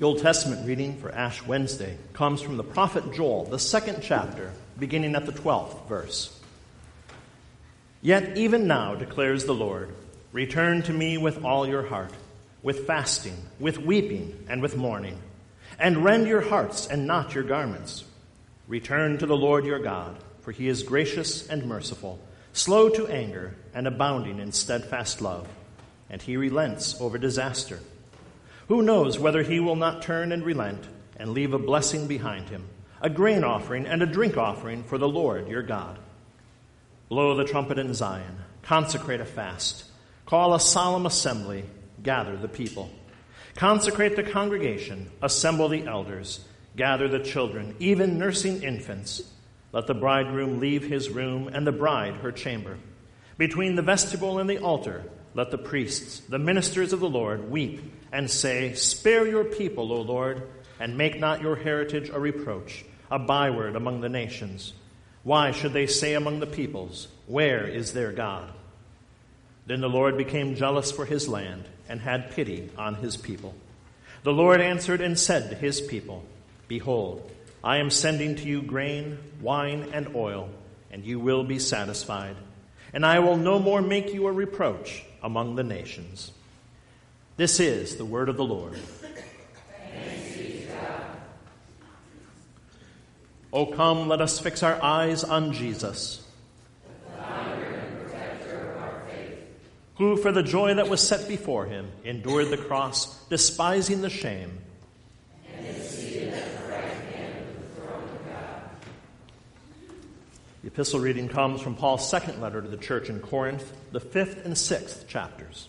The Old Testament reading for Ash Wednesday comes from the prophet Joel, the second chapter, beginning at the 12th verse. Yet even now, declares the Lord, return to me with all your heart, with fasting, with weeping, and with mourning, and rend your hearts and not your garments. Return to the Lord your God, for he is gracious and merciful, slow to anger, and abounding in steadfast love, and he relents over disaster. Who knows whether he will not turn and relent and leave a blessing behind him, a grain offering and a drink offering for the Lord your God? Blow the trumpet in Zion, consecrate a fast, call a solemn assembly, gather the people. Consecrate the congregation, assemble the elders, gather the children, even nursing infants. Let the bridegroom leave his room and the bride her chamber. Between the vestibule and the altar, let the priests, the ministers of the Lord, weep and say, Spare your people, O Lord, and make not your heritage a reproach, a byword among the nations. Why should they say among the peoples, Where is their God? Then the Lord became jealous for his land and had pity on his people. The Lord answered and said to his people, Behold, I am sending to you grain, wine, and oil, and you will be satisfied. And I will no more make you a reproach among the nations. This is the word of the Lord. O come, let us fix our eyes on Jesus, who, for the joy that was set before him, endured the cross, despising the shame. The epistle reading comes from Paul's second letter to the church in Corinth, the fifth and sixth chapters.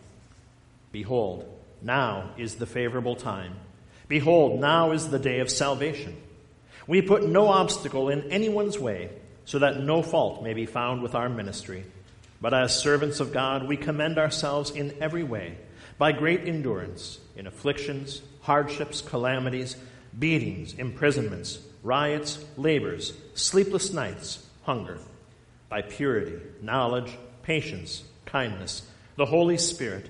Behold, now is the favorable time. Behold, now is the day of salvation. We put no obstacle in anyone's way, so that no fault may be found with our ministry. But as servants of God, we commend ourselves in every way, by great endurance, in afflictions, hardships, calamities, beatings, imprisonments, riots, labors, sleepless nights, hunger, by purity, knowledge, patience, kindness, the Holy Spirit,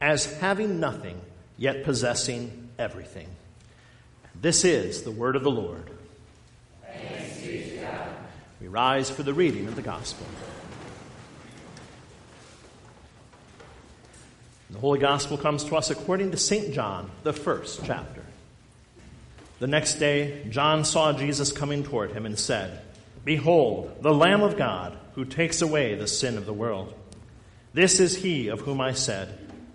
as having nothing yet possessing everything. This is the word of the Lord. We rise for the reading of the gospel. The Holy Gospel comes to us according to St. John, the first chapter. The next day, John saw Jesus coming toward him and said, Behold, the Lamb of God who takes away the sin of the world. This is he of whom I said,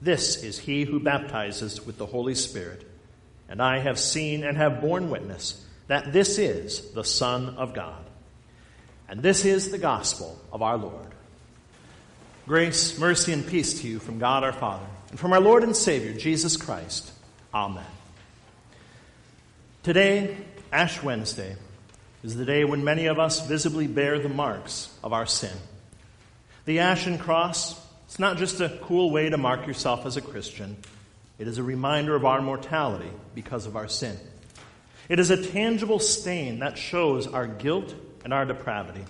this is he who baptizes with the Holy Spirit. And I have seen and have borne witness that this is the Son of God. And this is the gospel of our Lord. Grace, mercy, and peace to you from God our Father and from our Lord and Savior, Jesus Christ. Amen. Today, Ash Wednesday, is the day when many of us visibly bear the marks of our sin. The ashen cross it's not just a cool way to mark yourself as a Christian, it is a reminder of our mortality because of our sin. It is a tangible stain that shows our guilt and our depravity.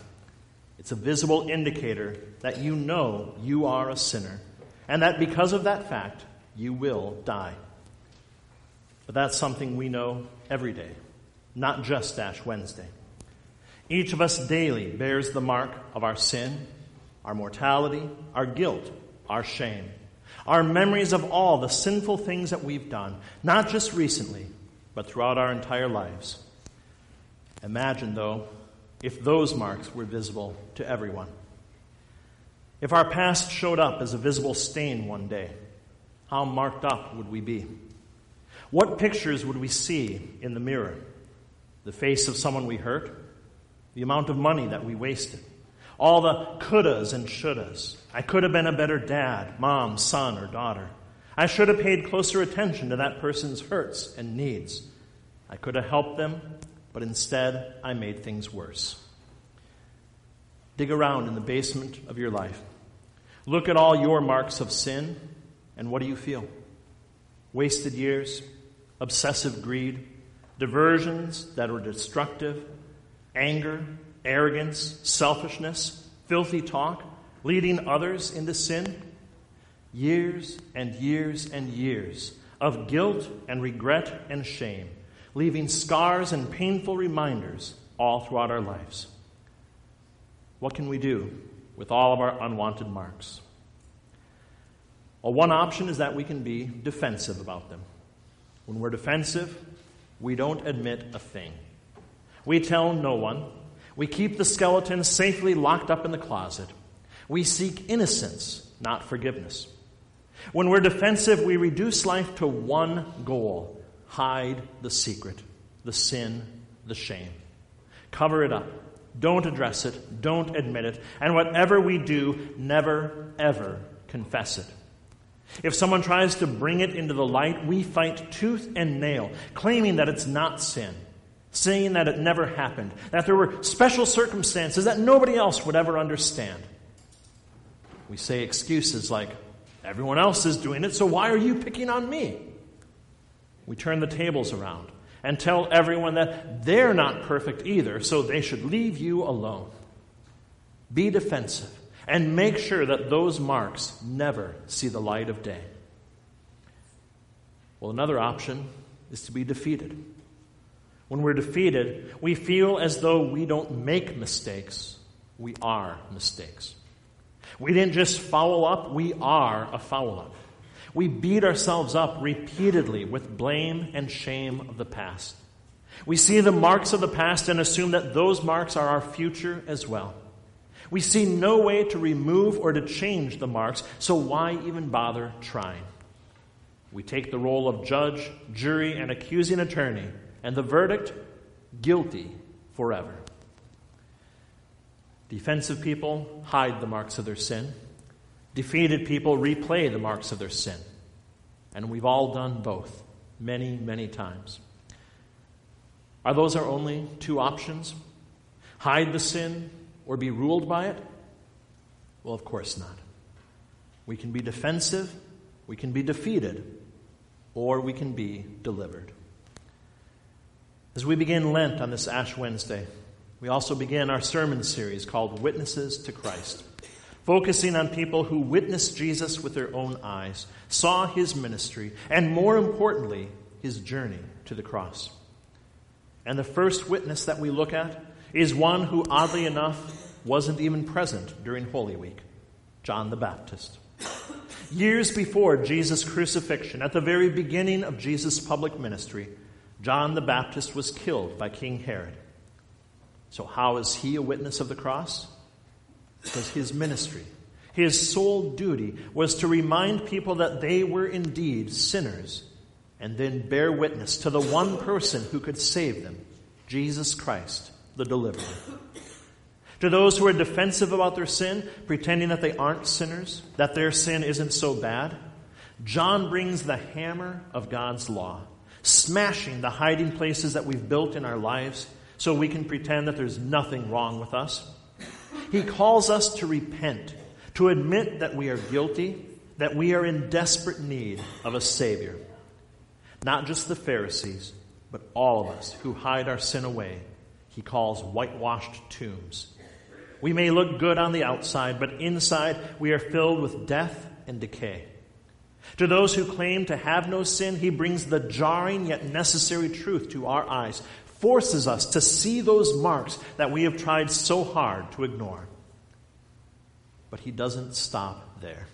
It's a visible indicator that you know you are a sinner, and that because of that fact, you will die. But that's something we know every day, not just Ash Wednesday. Each of us daily bears the mark of our sin, our mortality, our guilt, our shame, our memories of all the sinful things that we've done, not just recently, but throughout our entire lives. Imagine, though, if those marks were visible to everyone. If our past showed up as a visible stain one day, how marked up would we be? What pictures would we see in the mirror? The face of someone we hurt? The amount of money that we wasted? All the couldas and shouldas. I could have been a better dad, mom, son, or daughter. I should have paid closer attention to that person's hurts and needs. I could have helped them, but instead I made things worse. Dig around in the basement of your life. Look at all your marks of sin, and what do you feel? Wasted years, obsessive greed, diversions that are destructive, anger, arrogance, selfishness, filthy talk, leading others into sin. Years and years and years of guilt and regret and shame, leaving scars and painful reminders all throughout our lives. What can we do with all of our unwanted marks? Well, one option is that we can be defensive about them. When we're defensive, we don't admit a thing. We tell no one. We keep the skeleton safely locked up in the closet. We seek innocence, not forgiveness. When we're defensive, we reduce life to one goal hide the secret, the sin, the shame. Cover it up. Don't address it. Don't admit it. And whatever we do, never, ever confess it. If someone tries to bring it into the light, we fight tooth and nail, claiming that it's not sin, saying that it never happened, that there were special circumstances that nobody else would ever understand. We say excuses like, everyone else is doing it, so why are you picking on me? We turn the tables around and tell everyone that they're not perfect either, so they should leave you alone. Be defensive and make sure that those marks never see the light of day. Well, another option is to be defeated. When we're defeated, we feel as though we don't make mistakes, we are mistakes. We didn't just foul up, we are a foul up. We beat ourselves up repeatedly with blame and shame of the past. We see the marks of the past and assume that those marks are our future as well. We see no way to remove or to change the marks, so why even bother trying? We take the role of judge, jury, and accusing attorney, and the verdict guilty forever. Defensive people hide the marks of their sin. Defeated people replay the marks of their sin. And we've all done both many, many times. Are those our only two options? Hide the sin or be ruled by it? Well, of course not. We can be defensive, we can be defeated, or we can be delivered. As we begin Lent on this Ash Wednesday, we also begin our sermon series called Witnesses to Christ, focusing on people who witnessed Jesus with their own eyes, saw his ministry, and more importantly, his journey to the cross. And the first witness that we look at is one who, oddly enough, wasn't even present during Holy Week John the Baptist. Years before Jesus' crucifixion, at the very beginning of Jesus' public ministry, John the Baptist was killed by King Herod. So, how is he a witness of the cross? Because his ministry, his sole duty, was to remind people that they were indeed sinners and then bear witness to the one person who could save them Jesus Christ, the deliverer. To those who are defensive about their sin, pretending that they aren't sinners, that their sin isn't so bad, John brings the hammer of God's law, smashing the hiding places that we've built in our lives so we can pretend that there's nothing wrong with us. He calls us to repent, to admit that we are guilty, that we are in desperate need of a Savior. Not just the Pharisees, but all of us who hide our sin away, he calls whitewashed tombs. We may look good on the outside, but inside we are filled with death and decay. To those who claim to have no sin, he brings the jarring yet necessary truth to our eyes, forces us to see those marks that we have tried so hard to ignore. But he doesn't stop there.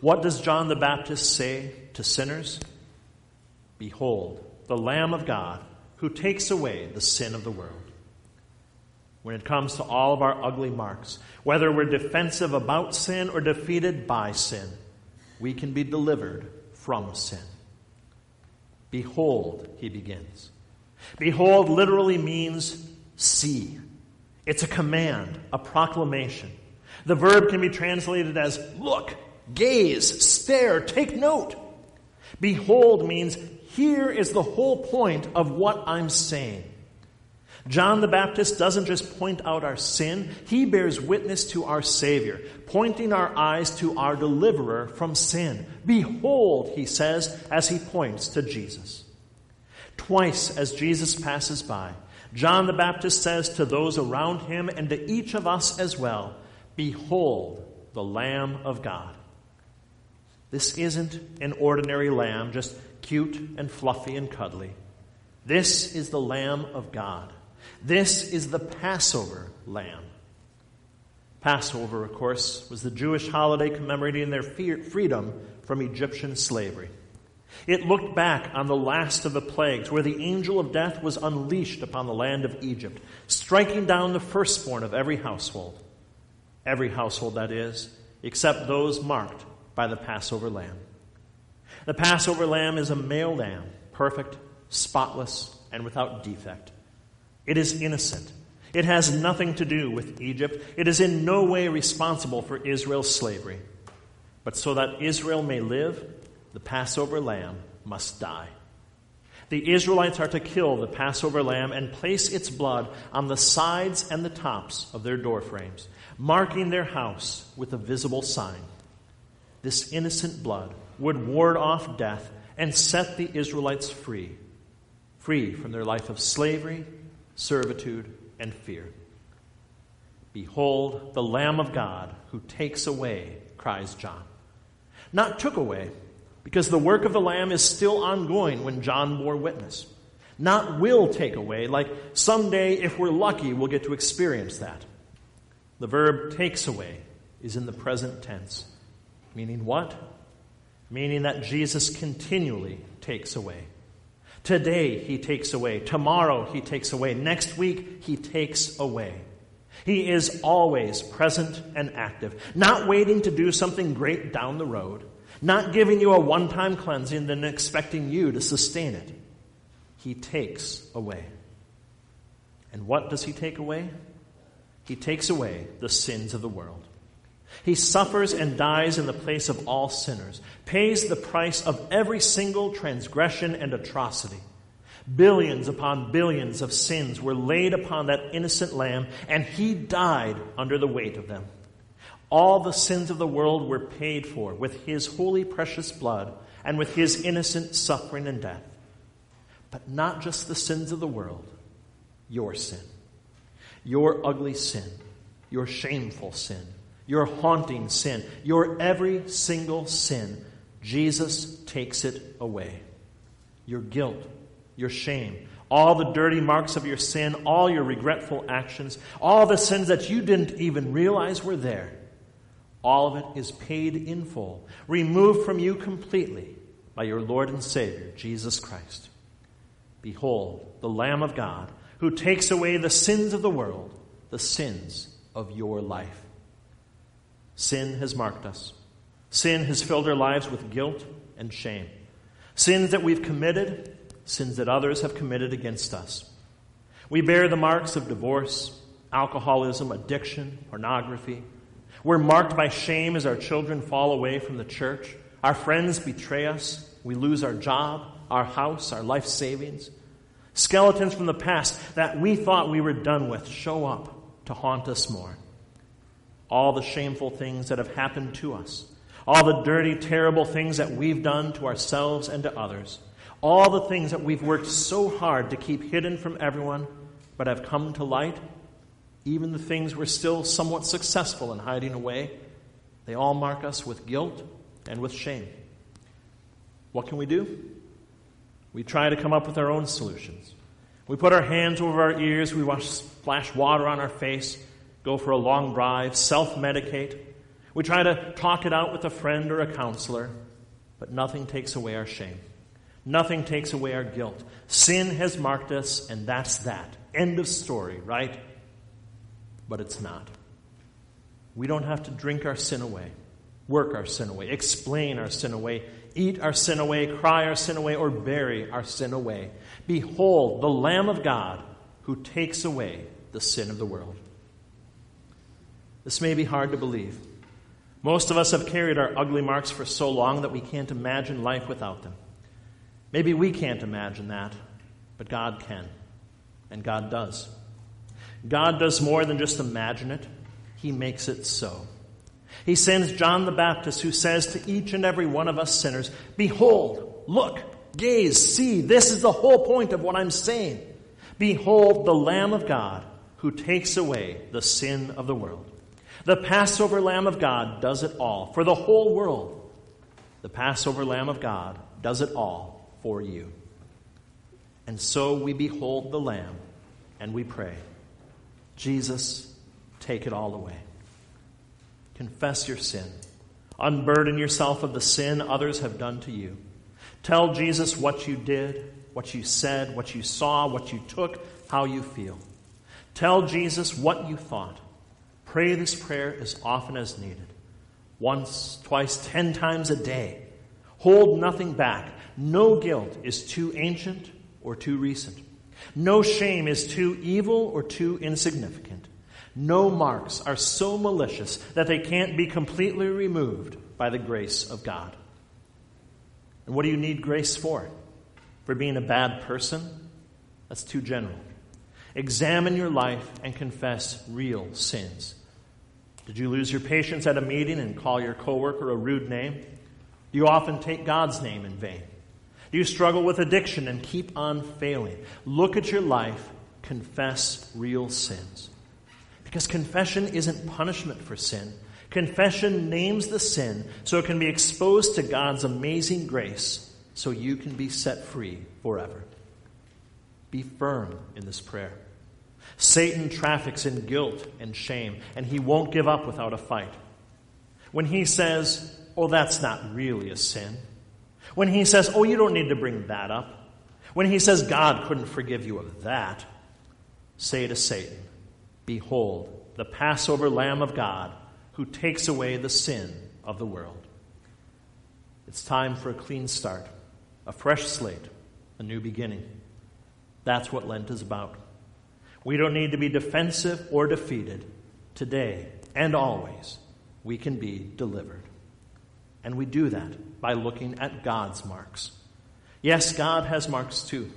What does John the Baptist say to sinners? Behold, the Lamb of God who takes away the sin of the world. When it comes to all of our ugly marks, whether we're defensive about sin or defeated by sin, we can be delivered from sin. Behold, he begins. Behold literally means see. It's a command, a proclamation. The verb can be translated as look, gaze, stare, take note. Behold means here is the whole point of what I'm saying. John the Baptist doesn't just point out our sin, he bears witness to our Savior, pointing our eyes to our deliverer from sin. Behold, he says, as he points to Jesus. Twice as Jesus passes by, John the Baptist says to those around him and to each of us as well, Behold the Lamb of God. This isn't an ordinary lamb, just cute and fluffy and cuddly. This is the Lamb of God. This is the Passover lamb. Passover, of course, was the Jewish holiday commemorating their freedom from Egyptian slavery. It looked back on the last of the plagues, where the angel of death was unleashed upon the land of Egypt, striking down the firstborn of every household. Every household, that is, except those marked by the Passover lamb. The Passover lamb is a male lamb, perfect, spotless, and without defect. It is innocent. It has nothing to do with Egypt. It is in no way responsible for Israel's slavery. But so that Israel may live, the Passover lamb must die. The Israelites are to kill the Passover lamb and place its blood on the sides and the tops of their doorframes, marking their house with a visible sign. This innocent blood would ward off death and set the Israelites free, free from their life of slavery servitude, and fear. Behold, the Lamb of God who takes away, cries John. Not took away, because the work of the Lamb is still ongoing when John bore witness. Not will take away, like someday, if we're lucky, we'll get to experience that. The verb takes away is in the present tense. Meaning what? Meaning that Jesus continually takes away. Today, he takes away. Tomorrow, he takes away. Next week, he takes away. He is always present and active, not waiting to do something great down the road, not giving you a one time cleansing, and then expecting you to sustain it. He takes away. And what does he take away? He takes away the sins of the world. He suffers and dies in the place of all sinners, pays the price of every single transgression and atrocity. Billions upon billions of sins were laid upon that innocent lamb, and he died under the weight of them. All the sins of the world were paid for with his holy precious blood and with his innocent suffering and death. But not just the sins of the world, your sin, your ugly sin, your shameful sin your haunting sin, your every single sin, Jesus takes it away. Your guilt, your shame, all the dirty marks of your sin, all your regretful actions, all the sins that you didn't even realize were there. All of it is paid in full, removed from you completely by your Lord and Savior, Jesus Christ. Behold, the Lamb of God who takes away the sins of the world, the sins of your life. Sin has marked us. Sin has filled our lives with guilt and shame. Sins that we've committed, sins that others have committed against us. We bear the marks of divorce, alcoholism, addiction, pornography. We're marked by shame as our children fall away from the church. Our friends betray us. We lose our job, our house, our life savings. Skeletons from the past that we thought we were done with show up to haunt us more all the shameful things that have happened to us, all the dirty, terrible things that we've done to ourselves and to others, All the things that we've worked so hard to keep hidden from everyone, but have come to light, even the things we're still somewhat successful in hiding away, they all mark us with guilt and with shame. What can we do? We try to come up with our own solutions. We put our hands over our ears, we wash, splash water on our face, go for a long drive, self medicate. We try to talk it out with a friend or a counselor, but nothing takes away our shame. Nothing takes away our guilt. Sin has marked us, and that's that. End of story, right? But it's not. We don't have to drink our sin away, work our sin away, explain our sin away, eat our sin away, cry our sin away, or bury our sin away. Behold, the Lamb of God who takes away the sin of the world. This may be hard to believe. Most of us have carried our ugly marks for so long that we can't imagine life without them. Maybe we can't imagine that, but God can, and God does. God does more than just imagine it, He makes it so. He sends John the Baptist, who says to each and every one of us sinners, Behold, look, gaze, see, this is the whole point of what I'm saying. Behold, the Lamb of God who takes away the sin of the world. The Passover Lamb of God does it all for the whole world. The Passover Lamb of God does it all for you. And so we behold the Lamb and we pray, Jesus, take it all away. Confess your sin. Unburden yourself of the sin others have done to you. Tell Jesus what you did, what you said, what you saw, what you took, how you feel. Tell Jesus what you thought. Pray this prayer as often as needed. Once, twice, ten times a day. Hold nothing back. No guilt is too ancient or too recent. No shame is too evil or too insignificant. No marks are so malicious that they can't be completely removed by the grace of God. And what do you need grace for? For being a bad person? That's too general. Examine your life and confess real sins. Did you lose your patience at a meeting and call your coworker a rude name? Do you often take God's name in vain? Do you struggle with addiction and keep on failing? Look at your life, confess real sins. Because confession isn't punishment for sin. Confession names the sin so it can be exposed to God's amazing grace so you can be set free forever. Be firm in this prayer. Satan traffics in guilt and shame, and he won't give up without a fight. When he says, Oh, that's not really a sin. When he says, Oh, you don't need to bring that up. When he says, God couldn't forgive you of that, say to Satan, Behold, the Passover Lamb of God who takes away the sin of the world. It's time for a clean start, a fresh slate, a new beginning. That's what Lent is about. We don't need to be defensive or defeated. Today and always, we can be delivered. And we do that by looking at God's marks. Yes, God has marks too.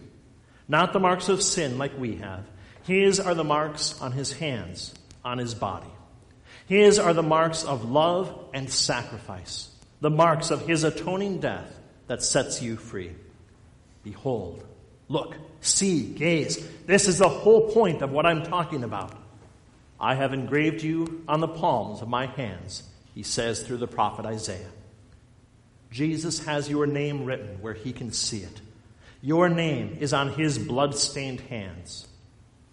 Not the marks of sin like we have, his are the marks on his hands, on his body. His are the marks of love and sacrifice, the marks of his atoning death that sets you free. Behold, look, see, gaze. This is the whole point of what I'm talking about. I have engraved you on the palms of my hands, he says through the prophet Isaiah. Jesus has your name written where he can see it. Your name is on his blood-stained hands.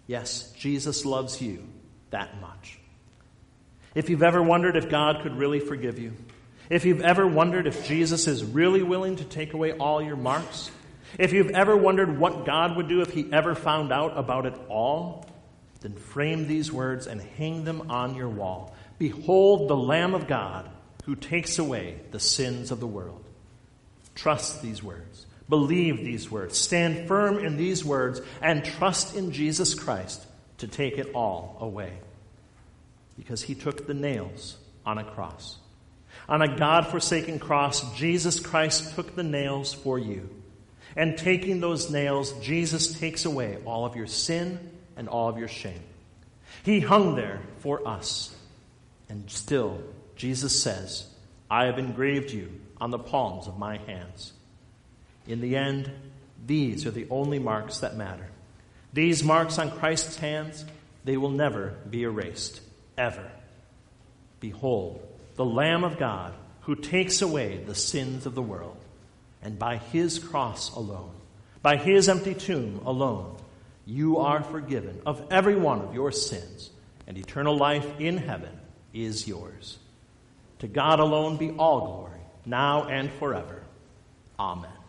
Yes, Jesus loves you that much. If you've ever wondered if God could really forgive you, if you've ever wondered if Jesus is really willing to take away all your marks, if you've ever wondered what God would do if he ever found out about it all, then frame these words and hang them on your wall. Behold the Lamb of God who takes away the sins of the world. Trust these words. Believe these words. Stand firm in these words and trust in Jesus Christ to take it all away. Because he took the nails on a cross. On a God forsaken cross, Jesus Christ took the nails for you. And taking those nails, Jesus takes away all of your sin and all of your shame. He hung there for us. And still, Jesus says, I have engraved you on the palms of my hands. In the end, These are the only marks that matter. These marks on Christ's hands, they will never be erased, ever. Behold, the Lamb of God who takes away the sins of the world. And by his cross alone, by his empty tomb alone, you are forgiven of every one of your sins, and eternal life in heaven is yours. To God alone be all glory, now and forever. Amen.